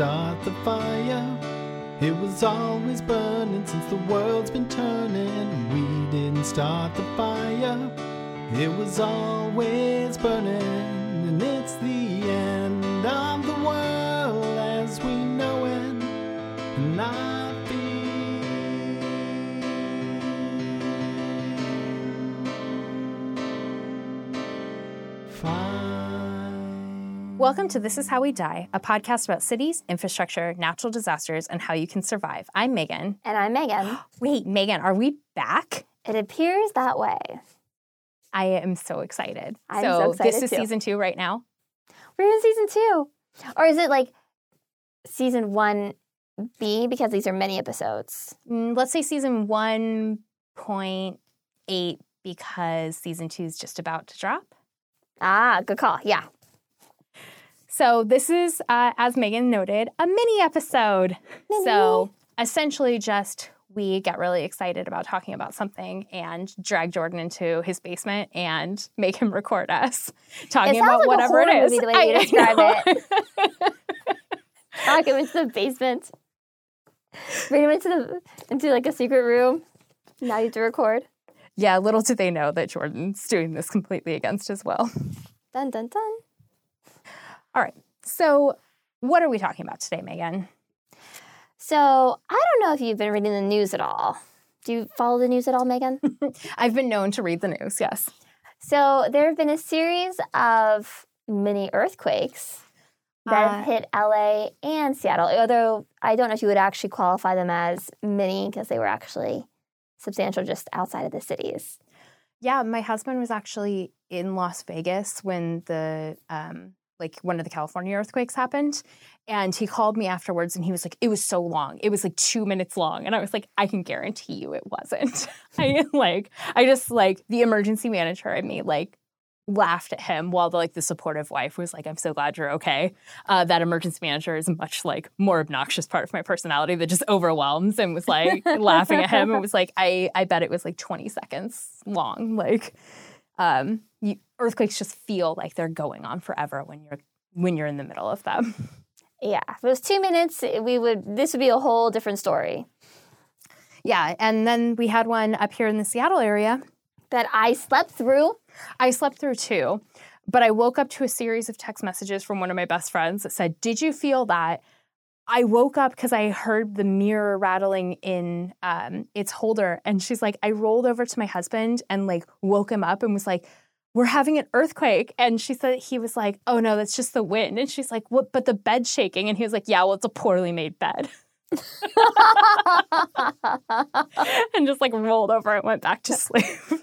start the fire. It was always burning since the world's been turning. We didn't start the fire. It was always burning, and it's the end Welcome to This Is How We Die, a podcast about cities, infrastructure, natural disasters, and how you can survive. I'm Megan. And I'm Megan. Wait, Megan, are we back? It appears that way. I am so excited. I'm so excited this is too. season two right now. We're in season two. Or is it like season one B because these are many episodes? Mm, let's say season 1.8 because season two is just about to drop. Ah, good call. Yeah. So this is, uh, as Megan noted, a mini episode. So essentially, just we get really excited about talking about something and drag Jordan into his basement and make him record us talking about like whatever it is. movie the way you I describe know. Lock him into the basement. Bring him into the into like a secret room. Now you have to record. yeah, little do they know that Jordan's doing this completely against his will. Dun dun dun. All right. So, what are we talking about today, Megan? So I don't know if you've been reading the news at all. Do you follow the news at all, Megan? I've been known to read the news, yes. So there have been a series of mini earthquakes that Uh, have hit LA and Seattle. Although I don't know if you would actually qualify them as mini because they were actually substantial just outside of the cities. Yeah, my husband was actually in Las Vegas when the um like one of the California earthquakes happened and he called me afterwards and he was like it was so long. It was like 2 minutes long and I was like I can guarantee you it wasn't. I like I just like the emergency manager and me like laughed at him while the like the supportive wife was like I'm so glad you're okay. Uh, that emergency manager is a much like more obnoxious part of my personality that just overwhelms and was like laughing at him and was like I I bet it was like 20 seconds long like um you, earthquakes just feel like they're going on forever when you're when you're in the middle of them. Yeah, if it was two minutes, we would. This would be a whole different story. Yeah, and then we had one up here in the Seattle area. That I slept through. I slept through two, but I woke up to a series of text messages from one of my best friends that said, "Did you feel that?" I woke up because I heard the mirror rattling in um, its holder, and she's like, I rolled over to my husband and like woke him up and was like, "We're having an earthquake," and she said he was like, "Oh no, that's just the wind," and she's like, "What?" But the bed's shaking, and he was like, "Yeah, well, it's a poorly made bed," and just like rolled over and went back to sleep.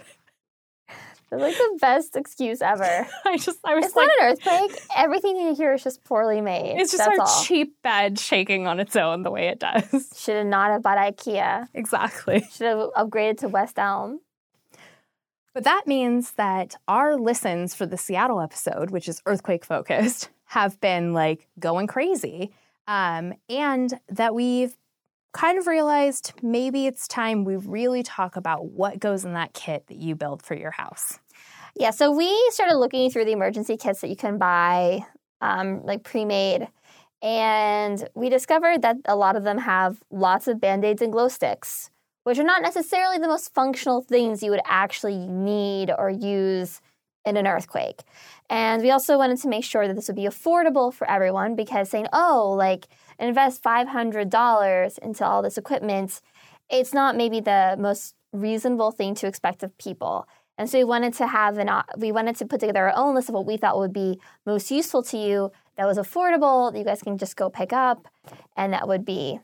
That's like the best excuse ever. I just, I was like, It's like. not an earthquake. Everything you hear is just poorly made. It's just That's our all. cheap bed shaking on its own the way it does. Should have not have bought IKEA. Exactly. Should have upgraded to West Elm. But that means that our listens for the Seattle episode, which is earthquake focused, have been like going crazy. Um, and that we've kind of realized maybe it's time we really talk about what goes in that kit that you build for your house. Yeah, so we started looking through the emergency kits that you can buy, um, like pre-made, and we discovered that a lot of them have lots of band-aids and glow sticks, which are not necessarily the most functional things you would actually need or use in an earthquake. And we also wanted to make sure that this would be affordable for everyone because saying, oh, like invest $500 into all this equipment, it's not maybe the most reasonable thing to expect of people. And so we wanted to have an, we wanted to put together our own list of what we thought would be most useful to you that was affordable, that you guys can just go pick up, and that would be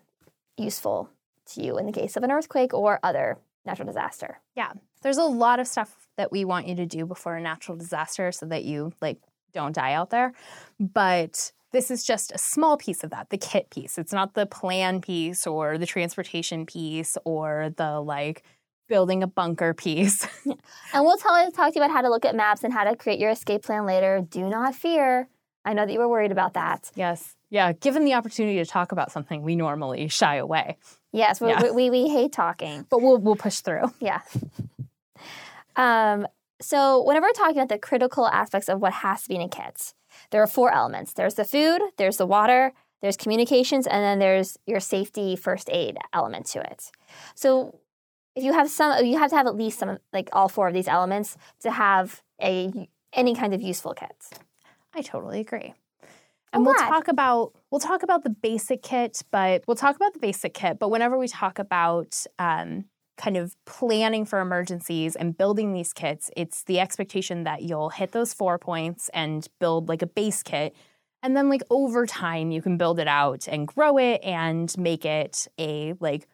useful to you in the case of an earthquake or other natural disaster. Yeah. There's a lot of stuff that we want you to do before a natural disaster so that you like don't die out there. But this is just a small piece of that, the kit piece. It's not the plan piece or the transportation piece or the like building a bunker piece. And we'll tell talk to you about how to look at maps and how to create your escape plan later. Do not fear. I know that you were worried about that. yes. Yeah. Given the opportunity to talk about something, we normally shy away, Yes, we, Yeah. we, we, we hate talking. but we'll we'll push through. Yeah. Um, so whenever we're talking about the critical aspects of what has to be in a kit, there are four elements. There's the food, there's the water, there's communications, and then there's your safety first aid element to it. So if you have some, you have to have at least some, like all four of these elements to have a any kind of useful kit. I totally agree. And we'll talk about we'll talk about the basic kit, but we'll talk about the basic kit. But whenever we talk about um, kind of planning for emergencies and building these kits, it's the expectation that you'll hit those four points and build like a base kit. And then like over time you can build it out and grow it and make it a like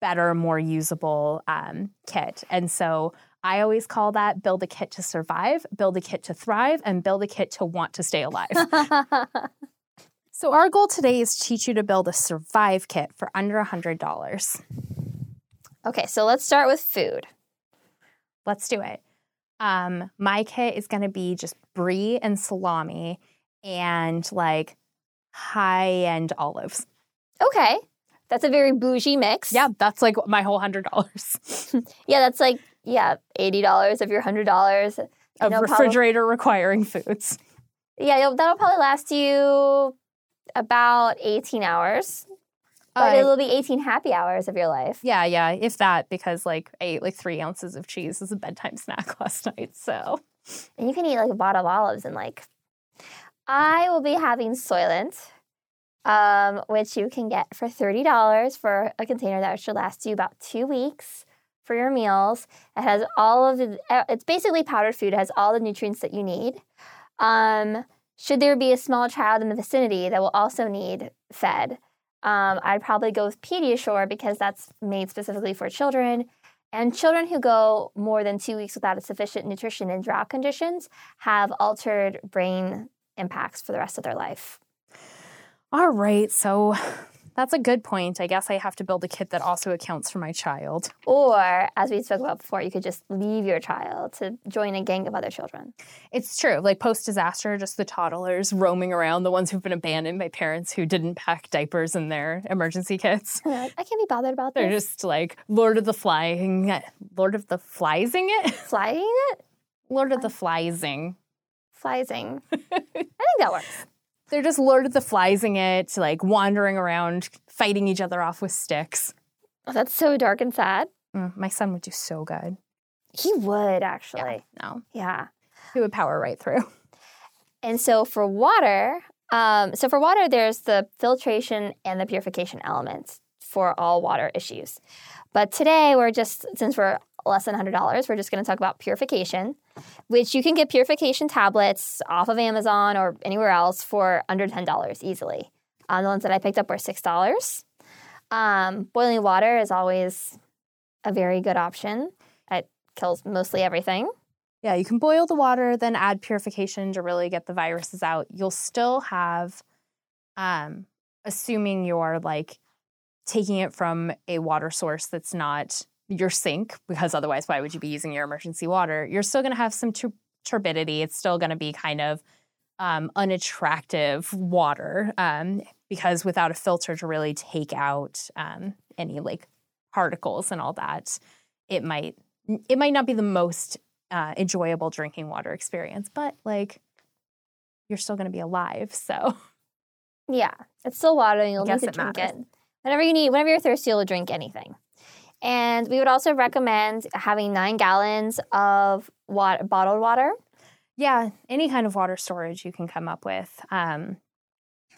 better, more usable um, kit. And so I always call that build a kit to survive, build a kit to thrive, and build a kit to want to stay alive. So, our goal today is to teach you to build a survive kit for under $100. okay, so let's start with food. Let's do it. Um, my kit is going to be just brie and salami and like high end olives. Okay, that's a very bougie mix. Yeah, that's like my whole $100 yeah, that's like yeah, eighty dollars of your hundred dollars. of know, probably- refrigerator requiring foods. Yeah, that'll probably last you about eighteen hours, but Uh, it'll be eighteen happy hours of your life. yeah, yeah, if that, because like I ate like three ounces of cheese as a bedtime snack last night. So, And you can eat like a bottle of olives and like. I will be having Soylent, um, which you can get for thirty dollars for a container that should last you about two weeks for your meals. It has all of the. It's basically powdered food. It has all the nutrients that you need. Um, should there be a small child in the vicinity that will also need fed, um, I'd probably go with Pediasure because that's made specifically for children. And children who go more than two weeks without a sufficient nutrition in drought conditions have altered brain impacts for the rest of their life. all right. So, that's a good point. I guess I have to build a kit that also accounts for my child. Or, as we spoke about before, you could just leave your child to join a gang of other children. It's true. Like post disaster, just the toddlers roaming around, the ones who've been abandoned by parents who didn't pack diapers in their emergency kits. I can't be bothered about that. They're this. just like Lord of the Flying, Lord of the Fliesing it? Flying it? Lord of the Fliesing. Flying. I think that works. They're just Lord of the Fliesing it, like wandering around, fighting each other off with sticks. Oh, that's so dark and sad. Mm, my son would do so good. He would Yeah, actually. no, Yeah. he would power right through. And so for water, um, so for water, there's the filtration and the purification elements for all water issues. But today, we're just, since we're less than $100, we're just going to talk about purification, which you can get purification tablets off of Amazon or anywhere else for under $10 easily. Uh, the ones that I picked up were $6. Um, boiling water is always a very good option. It kills mostly everything. Yeah, you can boil the water, then add purification to really get the viruses out. You'll still have, um, assuming you're like taking it from a water source that's not your sink, because otherwise, why would you be using your emergency water? You're still going to have some tur- turbidity. It's still going to be kind of um, unattractive water um, because without a filter to really take out um, any like particles and all that, it might it might not be the most uh, enjoyable drinking water experience, but like you're still going to be alive. So Yeah, it's still water. and You'll need to drink matters. it whenever you need. Whenever you're thirsty, you'll drink anything. And we would also recommend having nine gallons of water, bottled water. yeah, any kind of water storage you can come up with. Um,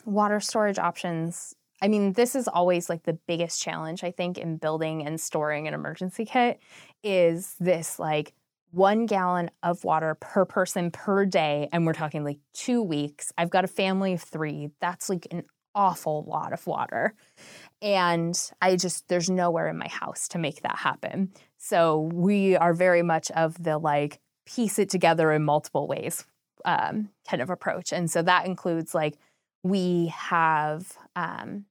water storage options. I mean, this is always like the biggest challenge I think in building and storing an emergency kit is this like one gallon of water per person per day. And we're talking like two weeks. I've got a family of three. That's like an awful lot of water. And I just, there's nowhere in my house to make that happen. So we are very much of the like piece it together in multiple ways um, kind of approach. And so that includes like, we have, um,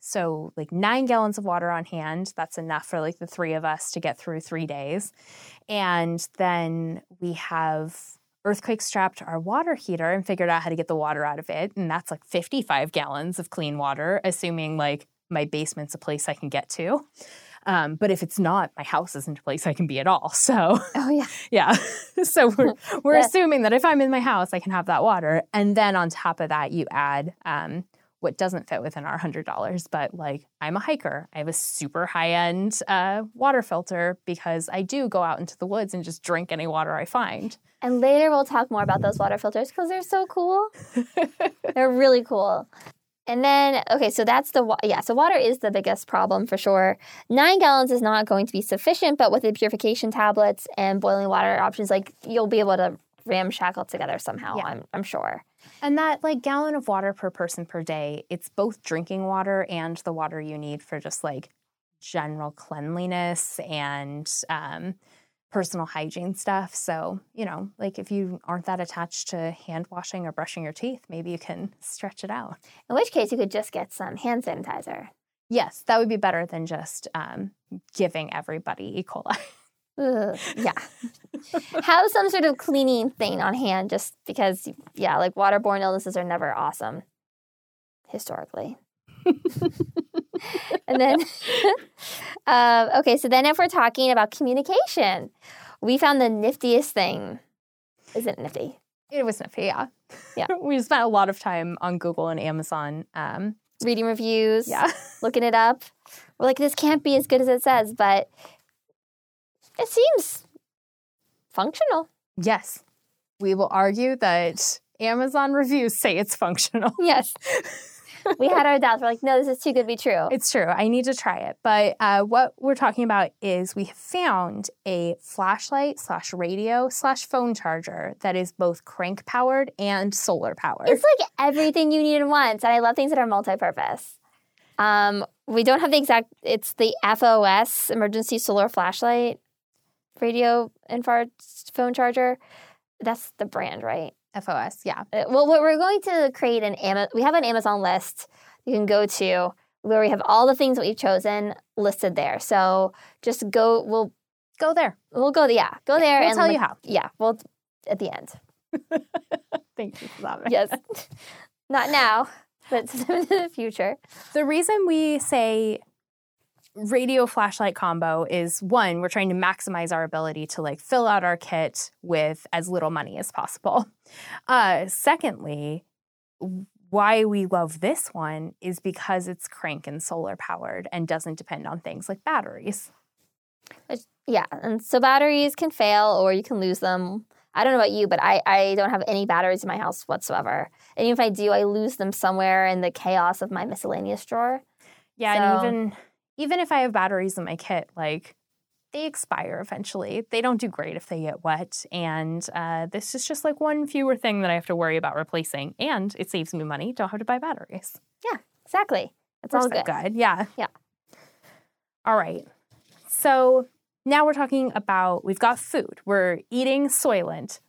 so like nine gallons of water on hand. That's enough for like the three of us to get through three days. And then we have earthquake strapped our water heater and figured out how to get the water out of it. And that's like 55 gallons of clean water, assuming like my basement's a place I can get to. Um, but if it's not, my house isn't a place I can be at all. So Oh yeah, yeah. so we're we're Yeah. assuming that if I'm in my house, I can have that water. And then on top of that, you add um, what doesn't fit within our $100. But like, I'm a hiker. I have a super high end uh, water filter because I do go out into the woods and just drink any water I find. And later we'll talk more about those water filters because they're so cool. they're really cool. And then, okay, so that's the, wa- yeah, so water is the biggest problem for sure. Nine gallons is not going to be sufficient, but with the purification tablets and boiling water options, like you'll be able to ramshackle together somehow, Yeah. I'm, I'm sure. And that like gallon of water per person per day, it's both drinking water and the water you need for just like general cleanliness and um, personal hygiene stuff. So, you know, like if you aren't that attached to hand washing or brushing your teeth, maybe you can stretch it out. In which case, you could just get some hand sanitizer. Yes, that would be better than just um, giving everybody E. coli. Ugh, yeah. Have some sort of cleaning thing on hand just because, yeah, like waterborne illnesses are never awesome historically. and then, um, okay, so then if we're talking about communication, we found the niftiest thing. Is it nifty? It was nifty, yeah. Yeah. we spent a lot of time on Google and Amazon. Um, Reading reviews, yeah. looking it up. We're like, this can't be as good as it says, but it seems functional. Yes. We will argue that Amazon reviews say it's functional. Yes. We had our doubts. We're like, no, this is too good to be true. It's true. I need to try it. But uh, what we're talking about is we have found a flashlight slash radio slash phone charger that is both crank powered and solar powered. It's like everything you need in once. And I love things that are multi purpose. Um, we don't have the exact, it's the FOS, emergency solar flashlight radio infrared phone charger. That's the brand, right? FOS, yeah. Uh, Well, what we're going to create an Amazon, we have an Amazon list you can go to where we have all the things that we've chosen listed there. So just go. We'll Go there. we'll go. Yeah, go there We'll and tell you how. Yeah, well, at the end. Thank you for that. Yes, not now, but in the future. The reason we say radio flashlight combo is one, we're trying to maximize our ability to like fill out our kit with as little money as possible. Uh, secondly, why we love this one is because it's crank and solar powered and doesn't depend on things like batteries. Which, Yeah, and so batteries can fail or you can lose them. I don't know about you, but I, I don't have any batteries in my house whatsoever. And even if I do, I lose them somewhere in the chaos of my miscellaneous drawer. Yeah, So- and even even if I have batteries in my kit, like they expire eventually. They don't do great if they get wet, and uh, this is just like one fewer thing that I have to worry about replacing, and it saves me money. Don't have to buy batteries. Yeah, exactly. It's all good. good. Yeah. Yeah. All right. So now we're talking about we've got food. We're eating Soylent,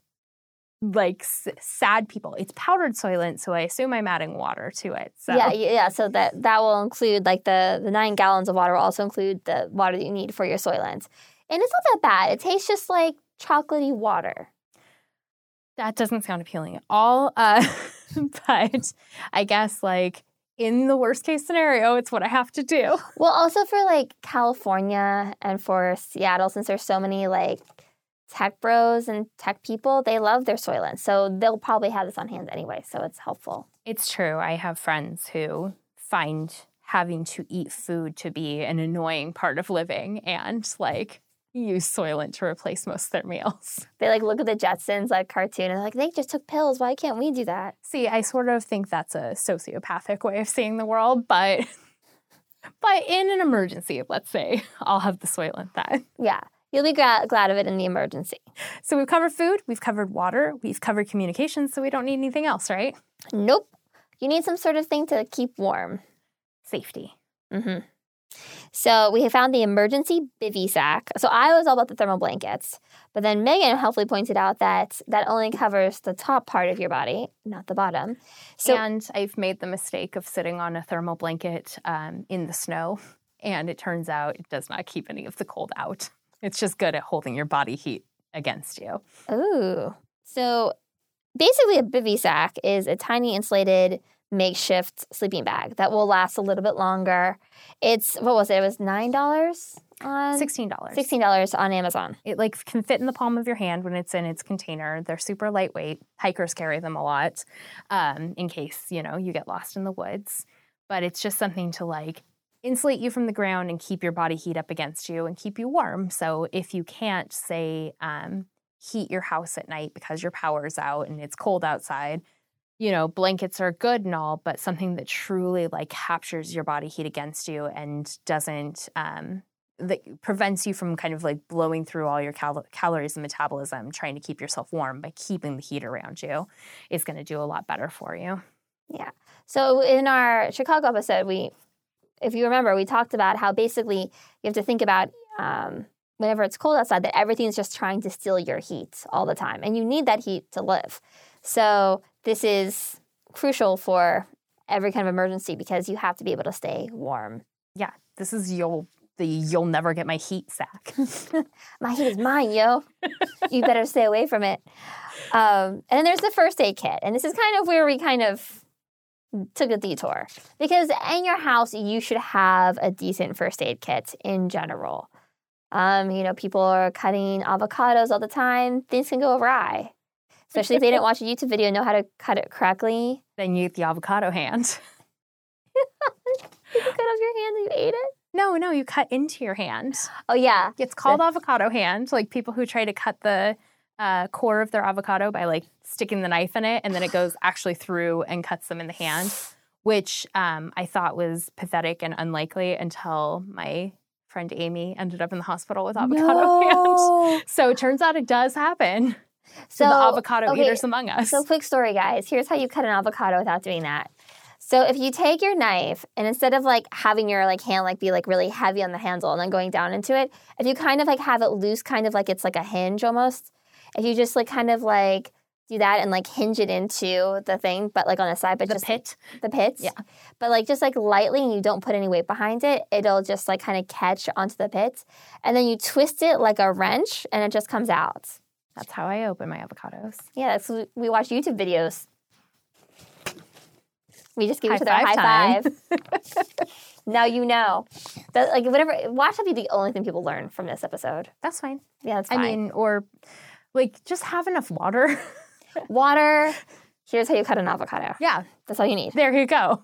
like s- sad people. It's powdered Soylent, so I assume I'm adding water to it. So Yeah, yeah. So that that will include like the the nine gallons of water will also include the water that you need for your Soylent. And it's not that bad. It tastes just like chocolatey water. That doesn't sound appealing at all. Uh, but I guess, like, in the worst case scenario, it's what I have to do. Well, also for like California and for Seattle, since there's so many like tech bros and tech people, they love their Soylent. So they'll probably have this on hand anyway. So it's helpful. It's true. I have friends who find having to eat food to be an annoying part of living and, like, use Soylent to replace most of their meals. They like look at the Jetsons like cartoon and they're like, they just took pills. Why can't we do that? See, I sort of think that's a sociopathic way of seeing the world, but. But in an emergency, let's say, I'll have the Soylent then. Yeah. You'll be gra- glad of it in the emergency. So we've covered food, we've covered water, we've covered communication, so we don't need anything else, right? Nope. You need some sort of thing to keep warm. Safety. Mm-hmm. So we have found the emergency bivy sack. So I was all about the thermal blankets, but then Megan helpfully pointed out that that only covers the top part of your body, not the bottom. So and I've made the mistake of sitting on a thermal blanket um, in the snow, and it turns out it does not keep any of the cold out. It's just good at holding your body heat against you. Ooh. So basically, a bivy sack is a tiny insulated makeshift sleeping bag that will last a little bit longer. It's, what was it? It was $9? on Sixteen dollars. sixteen dollars on Amazon. It like can fit in the palm of your hand when it's in its container. They're super lightweight. Hikers carry them a lot, um, in case you know you get lost in the woods. But it's just something to like insulate you from the ground and keep your body heat up against you and keep you warm. So if you can't say um, heat your house at night because your power's out and it's cold outside, you know, blankets are good and all, but something that truly like captures your body heat against you and doesn't um, that prevents you from kind of like blowing through all your cal- calories and metabolism trying to keep yourself warm by keeping the heat around you is going to do a lot better for you. Yeah. So in our Chicago episode, we, if you remember, we talked about how basically you have to think about um, whenever it's cold outside that everything's just trying to steal your heat all the time, and you need that heat to live. So this is crucial for every kind of emergency because you have to be able to stay warm. Yeah, this is you'll the you'll never get my heat sack. My heat is mine, yo. you better stay away from it. Um, and then there's the first aid kit, and this is kind of where we kind of took a detour because in your house you should have a decent first aid kit in general. Um, you know, people are cutting avocados all the time; things can go awry, especially if they didn't watch a YouTube video and know how to cut it correctly. then you get the avocado hand. You cut off your hand and you ate it. No, no, you cut into your hand. Oh yeah, It's called avocado hand. Like people who try to cut the uh, core of their avocado by like sticking the knife in it, and then it goes actually through and cuts them in the hand, which um, I thought was pathetic and unlikely until my friend Amy ended up in the hospital with avocado hand. So it turns out it does happen. So So the avocado okay, eaters among us. So, quick story, guys. Here's how you cut an avocado without doing that. So, if you take your knife and instead of like having your like hand like be like really heavy on the handle and then going down into it, if you kind of like have it loose, kind of like it's like a hinge almost. If you just like kind of like do that and like hinge it into the thing, but like on the side, but the just pit. the pits. Yeah. But like just like lightly and you don't put any weight behind it, it'll just like kind of catch onto the pits. And then you twist it like a wrench and it just comes out. That's how I open my avocados. Yeah, that's we watch YouTube videos. We just give High each other a high five five. now you know. That like whatever watch will be the only thing people learn from this episode. That's fine. Yeah, that's fine. I mean, or like just have enough water. water. Here's how you cut an avocado. yeah, That's all you need. there you go.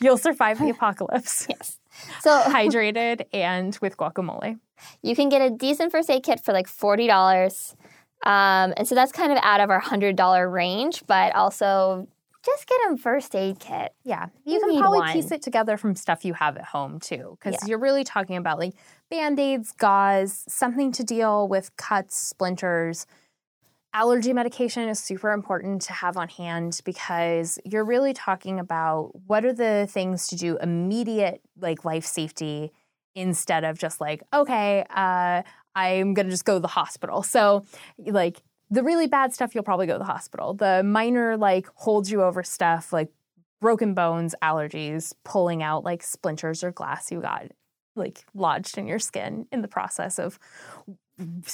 You'll survive the apocalypse. Yes. So Hydrated and with guacamole. you can get a decent first aid kit for like forty dollars. Um, and so that's kind of out of our hundred dollar range, but also just get a first aid kit. Yeah, You you, can probably one. piece it together from stuff you have at home too, because Yeah. you're really talking about like band aids, gauze, something to deal with cuts, splinters. Allergy medication is super important to have on hand because you're really talking about what are the things to do immediate, like life safety, instead of just like, okay, uh, I'm gonna just go to the hospital. So, like, the really bad stuff, you'll probably go to the hospital. The minor, like, holds you over stuff, like broken bones, allergies, pulling out like splinters or glass you got like lodged in your skin in the process of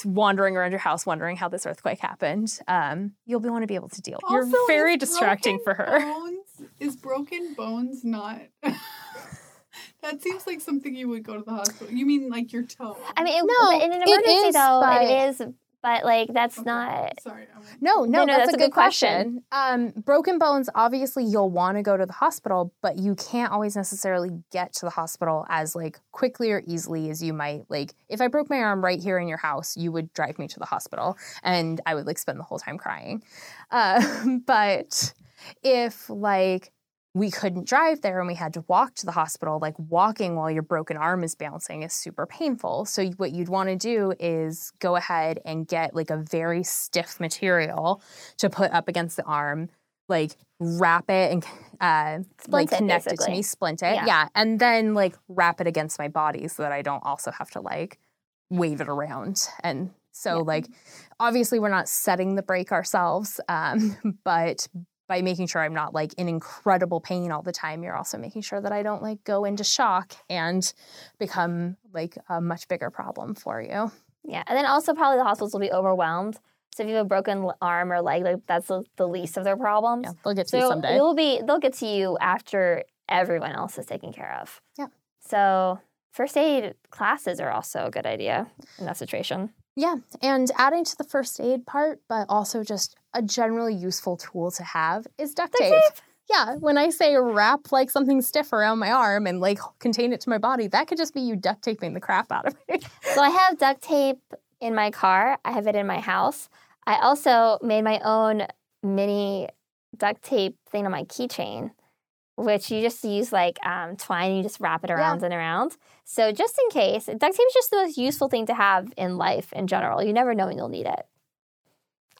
wandering around your house wondering how this earthquake happened. Um, you'll be want to be able to deal. Also, You're very distracting for her. Bones, is broken bones not? that seems like something you would go to the hospital. You mean like your toe? I mean, it, No, in an emergency is, though, but- it is. But like, that's Okay, not. Sorry. No, no, No, no, that's, a good, question. Um, broken bones, obviously, you'll want to go to the hospital, but you can't always necessarily get to the hospital as like quickly or easily as you might. Like, if I broke my arm right here in your house, you would drive me to the hospital, and I would like spend the whole time crying. Uh, but if like we couldn't drive there and we had to walk to the hospital, like walking while your broken arm is bouncing is super painful. So, what you'd want to do is go ahead and get like a very stiff material to put up against the arm, like wrap it and uh, like it, connect it to me, splint it. Yeah. Yeah. And then like wrap it against my body so that I don't also have to like wave it around. And so, Yeah. like, obviously, we're not setting the break ourselves, um, but by making sure I'm not like in incredible pain all the time, you're also making sure that I don't like go into shock and become like a much bigger problem for you. Yeah, and then also probably the hospitals will be overwhelmed. So if you have a broken arm or leg, like that's the, least of their problems. Yeah, they'll get to you someday. will be they'll get to you after everyone else is taken care of. Yeah. So first aid classes are also a good idea in that situation. Yeah, and adding to the first aid part, but also just a generally useful tool to have is duct, tape. tape. Yeah, when I say wrap like something stiff around my arm and like contain it to my body, that could just be you duct taping the crap out of me. So I have duct tape in my car. I have it in my house. I also made my own mini duct tape thing on my keychain, which you just use like um, twine and you just wrap it around and around. So just in case, duct tape is just the most useful thing to have in life in general. You never know when you'll need it.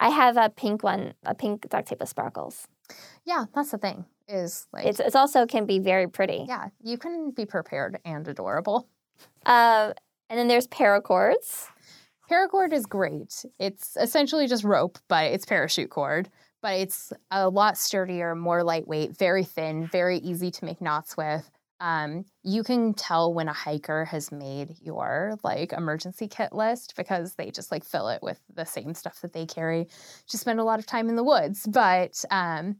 I have a pink one, a pink duct tape with sparkles. yeah, that's the thing. Is like It's it's also can be very pretty. yeah, you can be prepared and adorable. Um, and then there's paracords. Paracord is great. It's essentially just rope, but it's parachute cord. But it's a lot sturdier, more lightweight, very thin, very easy to make knots with. Um, you can tell when a hiker has made your like emergency kit list because they just like fill it with the same stuff that they carry to spend a lot of time in the woods. But um,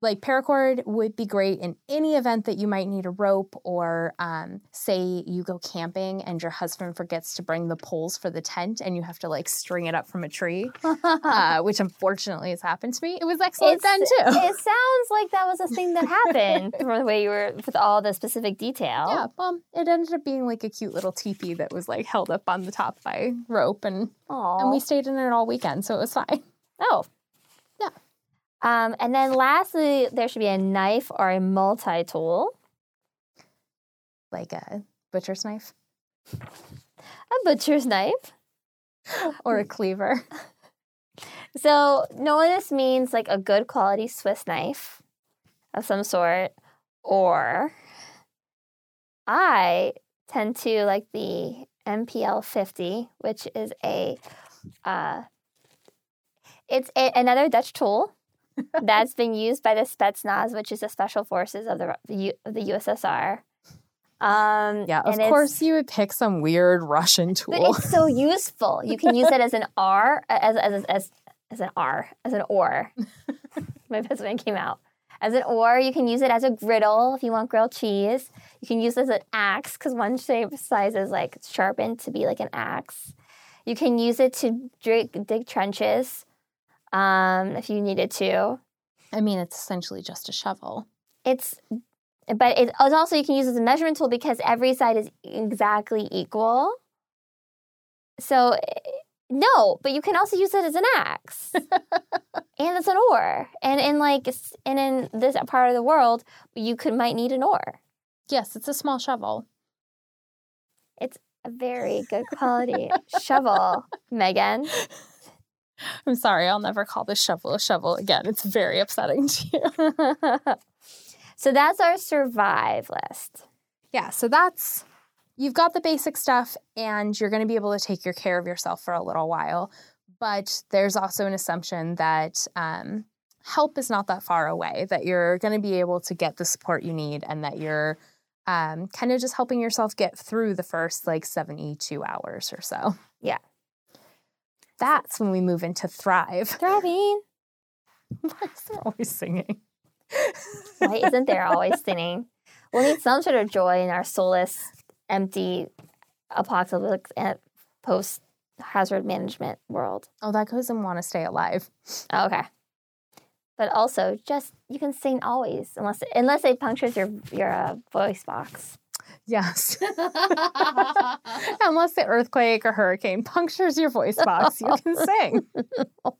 like paracord would be great in any event that you might need a rope or um, say you go camping and your husband forgets to bring the poles for the tent and you have to like string it up from a tree uh, which unfortunately has happened to me it was excellent then too It sounds like that was a thing that happened from the way you were with all the specific detail. yeah well it ended up being like a cute little teepee that was like held up on the top by rope and and we stayed in it all weekend so it was fine oh. Um, and then lastly, there should be a knife or a multi tool. like a butcher's knife A butcher's knife. or a cleaver So, this means like a good quality Swiss knife of some sort, or I tend to like the MPL 50, which is a uh, it's a, another Dutch tool that's been used by the Spetsnaz, which is the special forces of the U, of the USSR. Um, yeah of course you would pick some weird russian tool. but it's so useful. You can use it as an R, as as as as an R, as an or. My best friend came out as an or. You can use it as a griddle if you want grilled cheese. You can use it as an axe because one shape size is like sharpened to be like an axe. You can use it to dig, dig trenches um, if you needed to. i mean it's essentially just a shovel It's but it- it's also you can use it as a measurement tool because every side is exactly equal. So eh, no, but you can also use it as an axe and it's an oar. And in like and in this part of the world, you could might need an oar. yes it's a small shovel It's A very good quality shovel, Megan. I'm sorry, I'll never call this shovel a shovel again. It's very upsetting to you. so that's our survive list. yeah, so that's you've got the basic stuff and you're going to be able to take your care of yourself for a little while. But there's also an assumption that um, help is not that far away, that you're going to be able to get the support you need and that you're um, kind of just helping yourself get through the first like 72 hours or so. Yeah. That's when we move into thrive. Thriving. Why is there always singing? Why isn't there always singing? We'll need some sort of joy in our soulless, empty, apocalyptic, and post hazard management world. Oh, that goes and want to stay alive. Oh, okay. But also, just you can sing always, unless unless it punctures your your uh, voice box. Yes. Unless the earthquake or hurricane punctures your voice box, you can sing.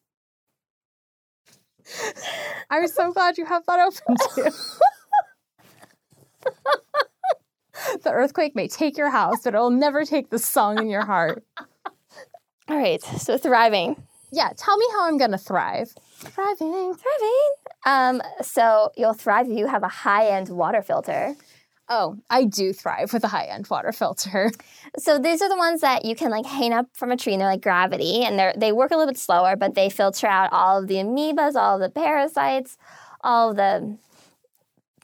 I'm so glad you have that open too. the earthquake may take your house, but it'll never take the song in your heart. All right, so thriving, Yeah, tell me how I'm going to thrive. Thriving. thriving. Um, so you'll thrive if you have a high end water filter. Oh, I do thrive with a high end water filter. So these are the ones that you can like hang up from a tree, and they're like gravity, and they they work a little bit slower, but they filter out all of the amoebas, all of the parasites, all of the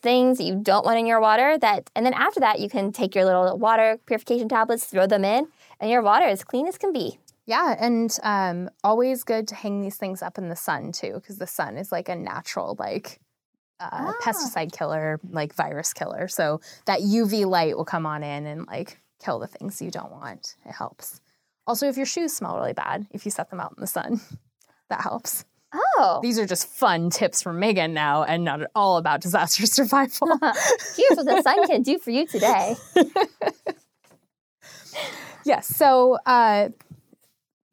things that you don't want in your water. That and then after that, you can take your little water purification tablets, throw them in, and your water is clean as can be. Yeah, and um, always good to hang these things up in the sun too, because the sun is like a natural like uh, Ah. pesticide killer, like virus killer. So that UV light will come on in and like kill the things you don't want. It helps. Also, if your shoes smell really bad, if you set them out in the sun, that helps. Oh, These are just fun tips from Megan now and not at all about disaster survival. here's what the sun can do for you today. yes. So uh,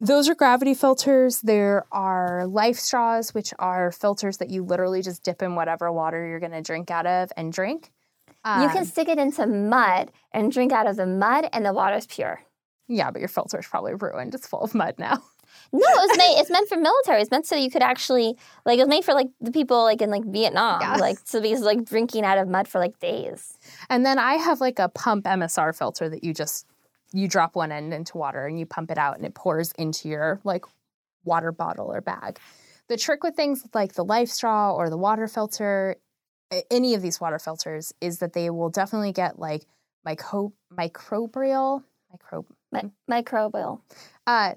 those are gravity filters. There are life straws, which are filters that you literally just dip in whatever water you're going to drink out of and drink. you can Um, stick it into mud and drink out of the mud, and the water's pure. yeah, but your filter is probably ruined. It's full of mud now. No, it was made. It's meant for military. It's meant so you could actually like. It was made for like the people like in like Vietnam, Yeah. like so because like drinking out of mud for like days. And then I have like a pump MSR filter that you just you drop one end into water and you pump it out and it pours into your like water bottle or bag. The trick with things like the life straw or the water filter, any of these water filters is that they will definitely get like micro microbial microbe Mi- microbial. uh,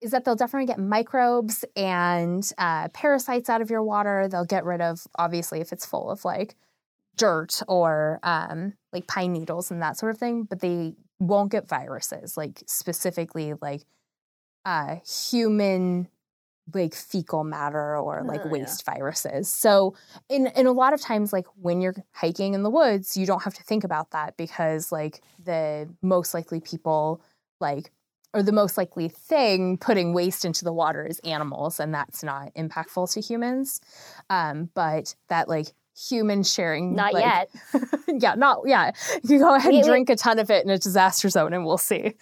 is that they'll definitely get microbes and uh, parasites out of your water. They'll get rid of, obviously, if it's full of like dirt or um, like pine needles and that sort of thing, but they won't get viruses, like specifically like uh, human like fecal matter or like Oh, yeah. waste viruses. So in in a lot of times like when you're hiking in the woods, you don't have to think about that because like the most likely people like or the most likely thing putting waste into the water is animals and that's not impactful to humans. Um but that like human sharing Not like- yet. yeah, not yeah. You go ahead and drink a ton of it in a disaster zone, and we'll see.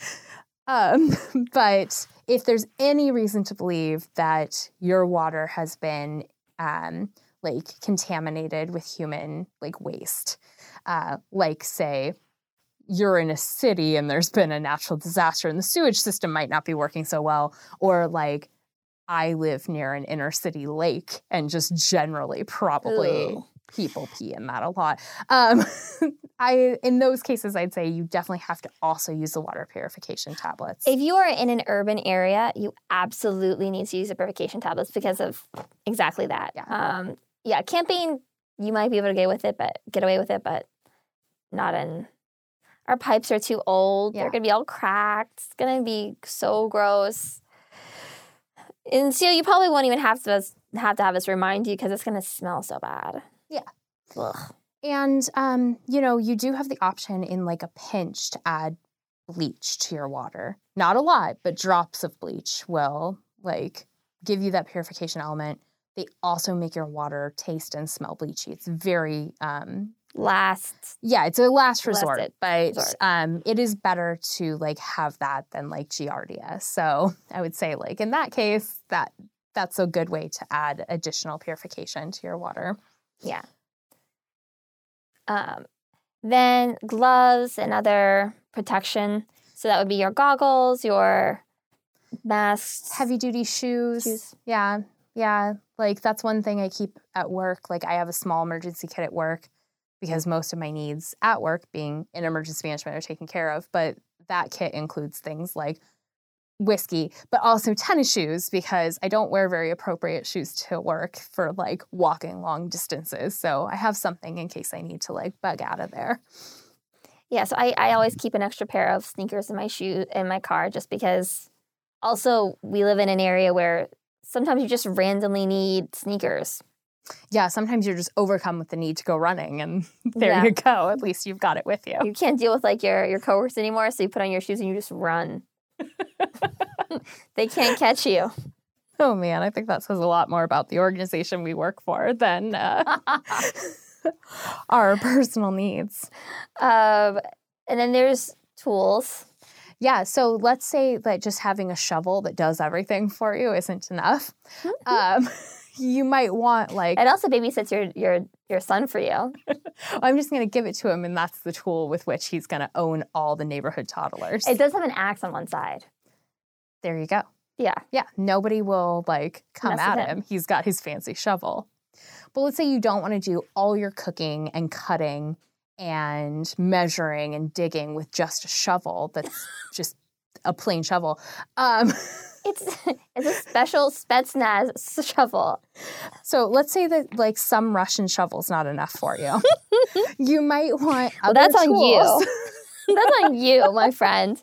Um, but if there's any reason to believe that your water has been um, like contaminated with human like waste, uh, like say you're in a city and there's been a natural disaster and the sewage system might not be working so well, or like I live near an inner city lake and just generally probably Ooh. People pee in that a lot. Um, I in those cases, I'd say you definitely have to also use the water purification tablets. If you are in an urban area, you absolutely need to use the purification tablets because of exactly that. Yeah. Um, yeah, camping, you might be able to get with it, but get away with it, but not in. Our pipes are too old. Yeah. They're gonna be all cracked. It's gonna be so gross. And so you probably won't even have to have to have us remind you because it's gonna smell so bad. Yeah. Ugh. And um, you know, you do have the option in like a pinch to add bleach to your water. Not a lot, but drops of bleach will like give you that purification element. They also make your water taste and smell bleachy. It's very um Last. yeah, it's a last Last resort, it- but resort. um it is better to like have that than like Giardia. So, I would say like in that case that that's a good way to add additional purification to your water. Yeah. Um, then gloves and other protection. So that would be your goggles, your masks. heavy duty shoes. Shoes. Yeah. Yeah. Like that's one thing I keep at work. Like I have a small emergency kit at work because most of my needs at work being in emergency management are taken care of. But that kit includes things like whiskey, but also tennis shoes because I don't wear very appropriate shoes to work for like walking long distances. So I have something in case I need to like bug out of there. Yeah, so I, I always keep an extra pair of sneakers in my shoe in my car just because also we live in an area where sometimes you just randomly need sneakers. Yeah, sometimes you're just overcome with the need to go running and there Yeah. you go. At least you've got it with you. You can't deal with like your your coworkers anymore, so you put on your shoes and you just run. they can't catch you. Oh man, I think that says a lot more about the organization we work for than uh, our personal needs. Um, and then there's tools. Yeah, so let's say that just having a shovel that does everything for you isn't enough. Um, you might want like It also babysits your your your son for you. I'm just going to give it to him, and that's the tool with which he's going to own all the neighborhood toddlers. It does have an axe on one side. there you go. Yeah. Yeah, nobody will like come at him. him. He's got his fancy shovel. But let's say you don't want to do all your cooking and cutting and measuring and digging with just a shovel that's just a plain shovel. Um, It's it's a special Spetsnaz shovel. so let's say that like some Russian shovel's not enough for you. you might want Well, that's on you. That's on you, my friend.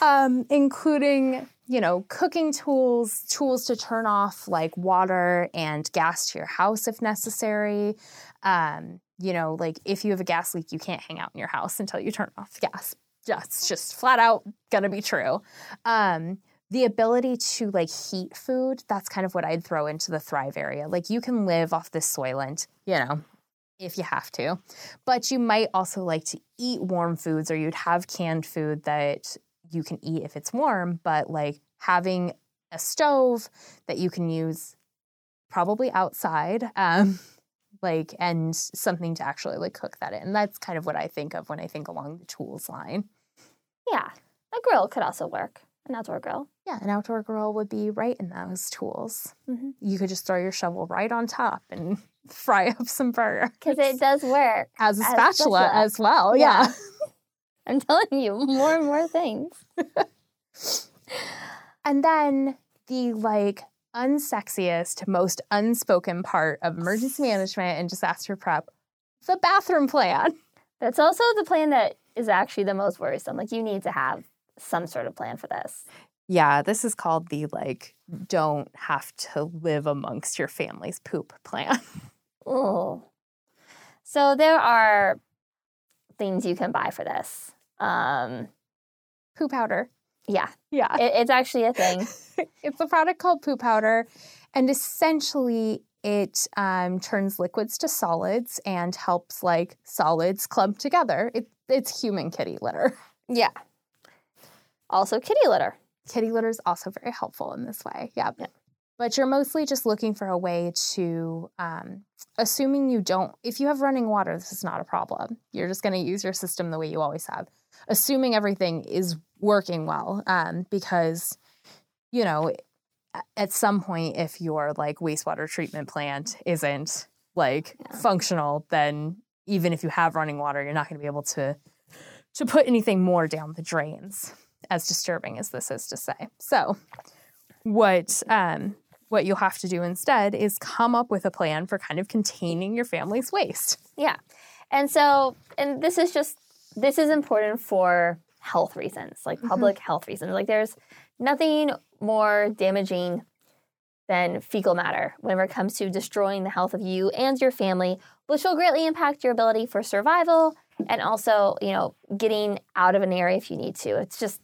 um, including you know cooking tools, tools to turn off like water and gas to your house if necessary. Um, you know, like if you have a gas leak, you can't hang out in your house until you turn off the gas. That's just flat out gonna be true. Um, the ability to like heat food, that's kind of what I'd throw into the Thrive area. Like you can live off this Soylent, you know, if you have to. But you might also like to eat warm foods or you'd have canned food that you can eat if it's warm, but like having a stove that you can use probably outside. Um, like and something to actually like cook that in. That's kind of what I think of when I think along the tools line. Yeah. A grill could also work. An outdoor grill. Yeah, an outdoor grill would be right in those tools. Mhm. You could just throw your shovel right on top and fry up some burger. Because it does work. as a as spatula, spatula. as well. Yeah. Yeah. I'm telling you, more and more things. And then the like unsexiest, most unspoken part of emergency management and disaster prep, the bathroom plan. That's also the plan that is actually the most worrisome. Like you need to have some sort of plan for this. Yeah, this is called the like don't have to live amongst your family's poop plan. Oh. So there are things you can buy for this. Um, Poo powder. yeah, Yeah. it, it's actually a thing. it's a product called poo powder and essentially it um, turns liquids to solids and helps like solids clump together it, it's human kitty litter Yeah. Also, kitty litter. kitty litter is also very helpful in this way yeah. but you're mostly just looking for a way to um, assuming you don't if you have running water this is not a problem you're just going to use your system the way you always have assuming everything is working well um, because you know at some point if your like wastewater treatment plant isn't like Yeah. functional then even if you have running water you're not going to be able to to put anything more down the drains as disturbing as this is to say so what um what you'll have to do instead is come up with a plan for kind of containing your family's waste Yeah. And so, and this is just, this is important for health reasons, like Mhm. public health reasons. Like there's nothing more damaging than fecal matter whenever it comes to destroying the health of you and your family, which will greatly impact your ability for survival and also, you know, getting out of an area if you need to. It's just,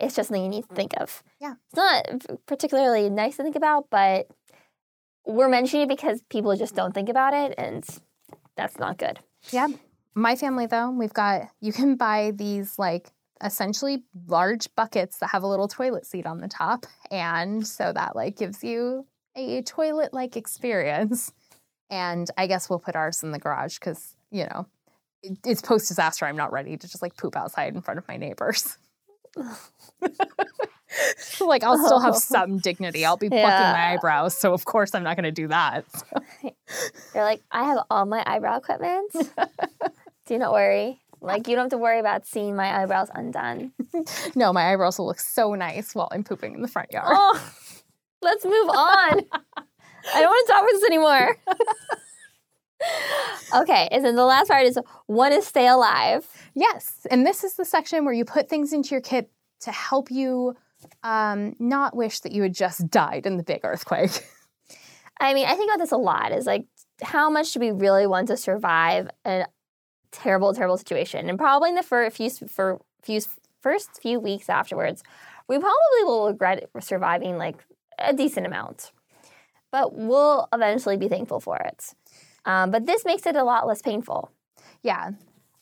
it's just something you need to think of. Yeah. It's not particularly nice to think about, but we're mentioning it because people just don't think about it and that's not good. Yeah. My family, though, we've got, you can buy these like essentially large buckets that have a little toilet seat on the top. And so that like gives you a toilet like experience. And I guess we'll put ours in the garage because, you know, it's post disaster. I'm not ready to just like poop outside in front of my neighbors. like I'll still have some dignity. I'll be plucking Yeah. my eyebrows. So of course I'm not going to do that. You're like, I have all my eyebrow equipment. Do not worry. Like, you don't have to worry about seeing my eyebrows undone. No, my eyebrows will look so nice while I'm pooping in the front yard. Oh, let's move on. I don't want to talk about this anymore. okay, and then the last part is one is stay alive. Yes, and this is the section where you put things into your kit to help you um, not wish that you had just died in the big earthquake. I mean, I think about this a lot. Is like, how much do we really want to survive a terrible, terrible situation? And probably in the fir- few, for few first few weeks afterwards, we probably will regret surviving like a decent amount, but we'll eventually be thankful for it. Um, but this makes it a lot less painful. yeah.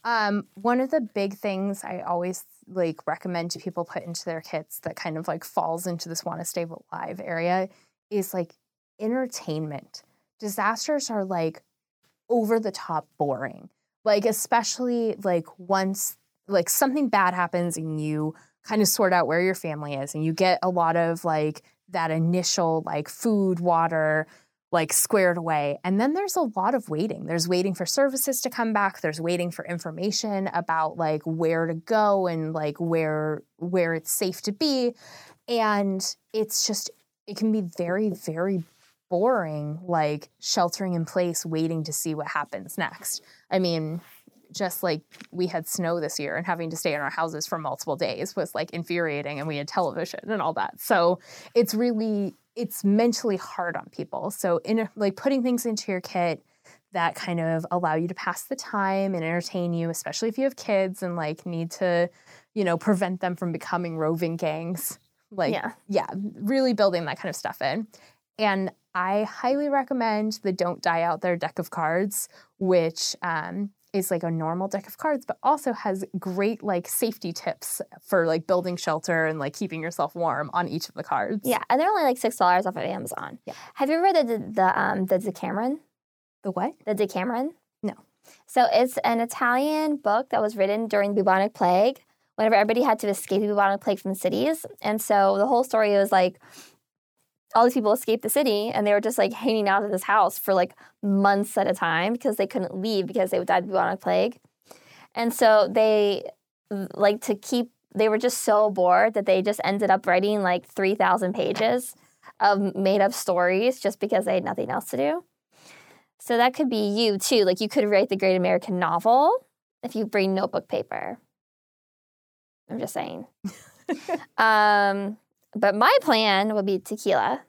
Um, one of the big things I always like recommend to people put into their kits that kind of like falls into this want to stay alive area is like entertainment. Disasters are like over the top boring. Like especially like once like something bad happens and you kind of sort out where your family is and you get a lot of like that initial like food, water, like squared away. And then there's a lot of waiting. There's waiting for services to come back. There's waiting for information about like where to go and like where where it's safe to be. And it's just it can be very very boring like sheltering in place waiting to see what happens next. I mean, just like we had snow this year and having to stay in our houses for multiple days was like infuriating and we had television and all that. So it's really it's mentally hard on people. So in like putting things into your kit that kind of allow you to pass the time and entertain you, especially if you have kids and like need to, you know, prevent them from becoming roving gangs. Like Yeah. yeah, really building that kind of stuff in. And I highly recommend the Don't Die Out There deck of cards, which um, is like a normal deck of cards, but also has great like safety tips for like building shelter and like keeping yourself warm on each of the cards. Yeah, and they're only like six dollars off of Amazon. Yeah. Have you ever read the the um the Decameron? The what? The Decameron? No. So it's an Italian book that was written during the bubonic plague, whenever everybody had to escape the bubonic plague from the cities. And so the whole story was like all these people escaped the city and they were just like hanging out at this house for like months at a time because they couldn't leave because they would die of bubonic plague. And so they like to keep they were just so bored that they just ended up writing like 3000 pages of made up stories just because they had nothing else to do. So that could be you too. Like you could write the great American novel if you bring notebook paper. I'm just saying. um, but my plan would be tequila.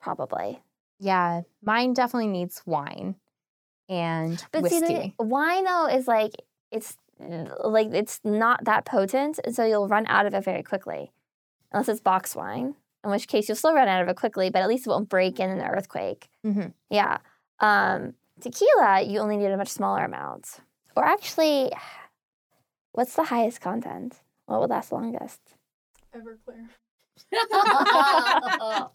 Probably. Yeah, mine definitely needs wine and But whiskey. see, the wine though is like it's like it's not that potent, and so you'll run out of it very quickly, unless it's box wine. In which case, you'll still run out of it quickly, but at least it won't break in an earthquake. Mhm. Yeah. Um, tequila, you only need a much smaller amount. Or actually, what's the highest content? What would last longest? Everclear.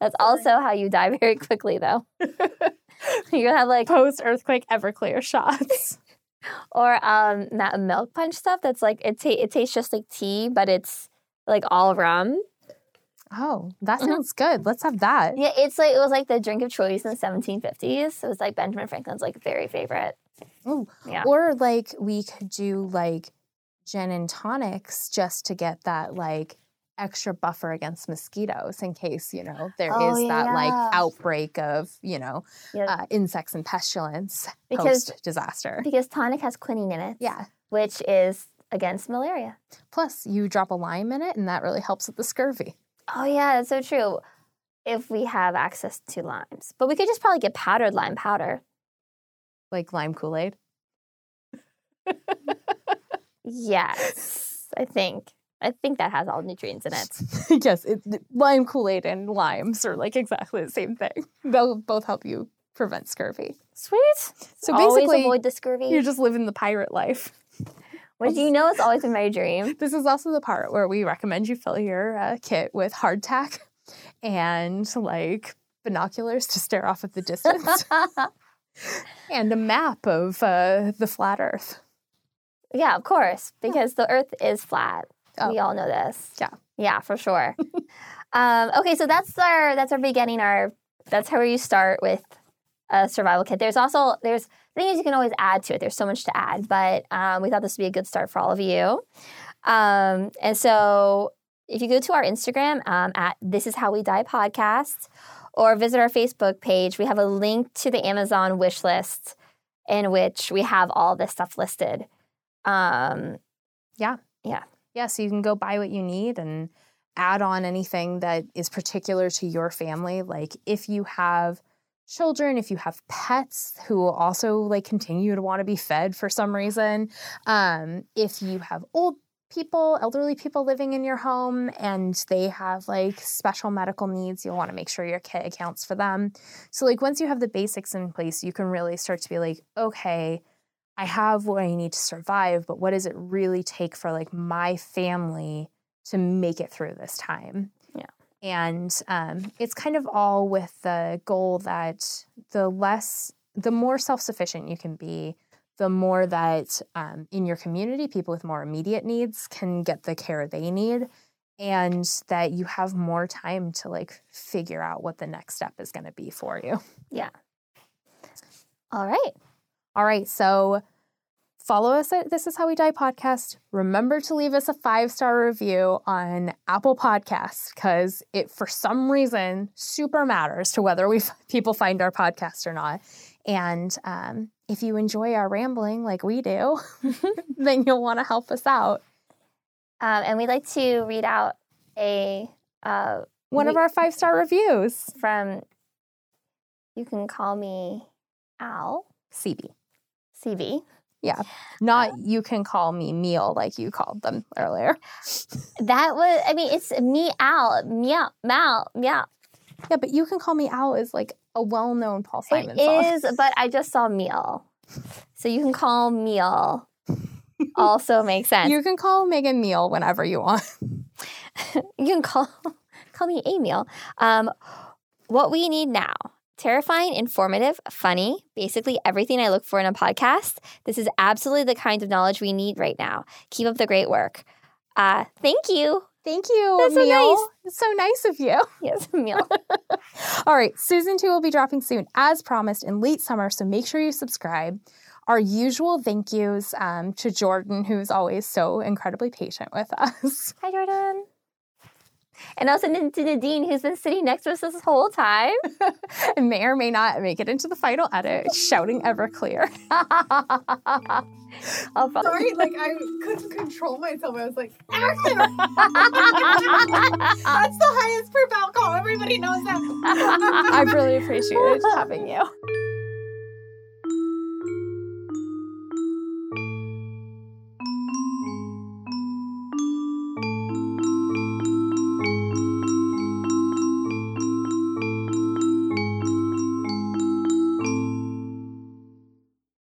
That's also how you die very quickly, though. you have like Post earthquake Everclear shots. or um that milk punch stuff that's like it ta- it tastes just like tea, but it's like all rum. oh, that Mhm. sounds good. Let's have that. Yeah, it's like it was like the drink of choice in the 1750s. It was like Benjamin Franklin's like very favorite. Ooh. Yeah. Or like we could do like gin and tonics just to get that like extra buffer against mosquitoes in case, you know, there is Oh, that like outbreak of, you know, Yeah. uh, insects and pestilence Because- post disaster. Because tonic has quinine in it. Yeah. Which is against malaria. Plus, you drop a lime in it and that really helps with the scurvy. Oh yeah, that's so true. If we have access to limes. But we could just probably get powdered lime powder. Like lime Kool Aid. Yes. I think. I think that has all the nutrients in it. yes, it, lime Kool Aid and limes are like exactly the same thing. They'll both help you prevent scurvy. Sweet. So Always basically, avoid the scurvy. you're just living the pirate life. Which you know it's always been my dream. This is also the part where we recommend you fill your uh, kit with hardtack and like binoculars to stare off at the distance and a map of uh, the flat Earth. Yeah, of course, because the Earth is flat. We Oh. all know this. Yeah. Yeah, for sure. um, okay, so that's our that's our beginning. Our that's how you start with a survival kit. There's also there's things you can always add to it. There's so much to add, but um, we thought this would be a good start for all of you. Um, and so if you go to our Instagram um, at This Is How We Die podcast or visit our Facebook page, we have a link to the Amazon wish list in which we have all this stuff listed. Um, Yeah, Yeah. Yeah. so you can go buy what you need and add on anything that is particular to your family. Like if you have children, if you have pets who will also like continue to want to be fed for some reason, um, if you have old people, elderly people living in your home and they have like special medical needs, you'll want to make sure your kit accounts for them. So like once you have the basics in place, you can really start to be like, okay, I have what I need to survive, but what does it really take for like my family to make it through this time? Yeah. And um, it's kind of all with the goal that the less, the more self sufficient you can be, the more that um, in your community, people with more immediate needs can get the care they need. And that you have more time to like figure out what the next step is going to be for you. Yeah. All right. All right, so follow us at This Is How We Die podcast. Remember to leave us a five star review on Apple Podcasts because it, for some reason, super matters to whether we people find our podcast or not. And um, if you enjoy our rambling like we do, then you'll want to help us out. Um, and we'd like to read out a uh, One of our five star reviews, from. You can call me Al CB. CV. Yeah. Not you can call me meal like you called them earlier. That was. I mean, it's me Al meow meow meow. Yeah, but you can call me Al is like a well known Paul Simon It song. is, but I just saw meal, so you can call meal. Also makes sense. You can call Megan Meal whenever you want. you can call call me a meal. Um, what we need now. Terrifying, informative, funny, basically everything I look for in a podcast. This is absolutely the kind of knowledge we need right now. Keep up the great work. Uh, thank you. Thank you, That's so Meal. nice. It's so nice of you. Yes, meal. All right, season two will be dropping soon, as promised, in late summer. So make sure you subscribe. Our usual thank yous um, to Jordan, who's always so incredibly patient with us. Hi, Jordan. And also to Nadine, who's been sitting next to us this whole time. and may or may not make it into the final edit, shouting Everclear. I'll probably- Sorry, like I couldn't control myself. I was like, that's the highest per call. Everybody knows that. I really appreciated having you.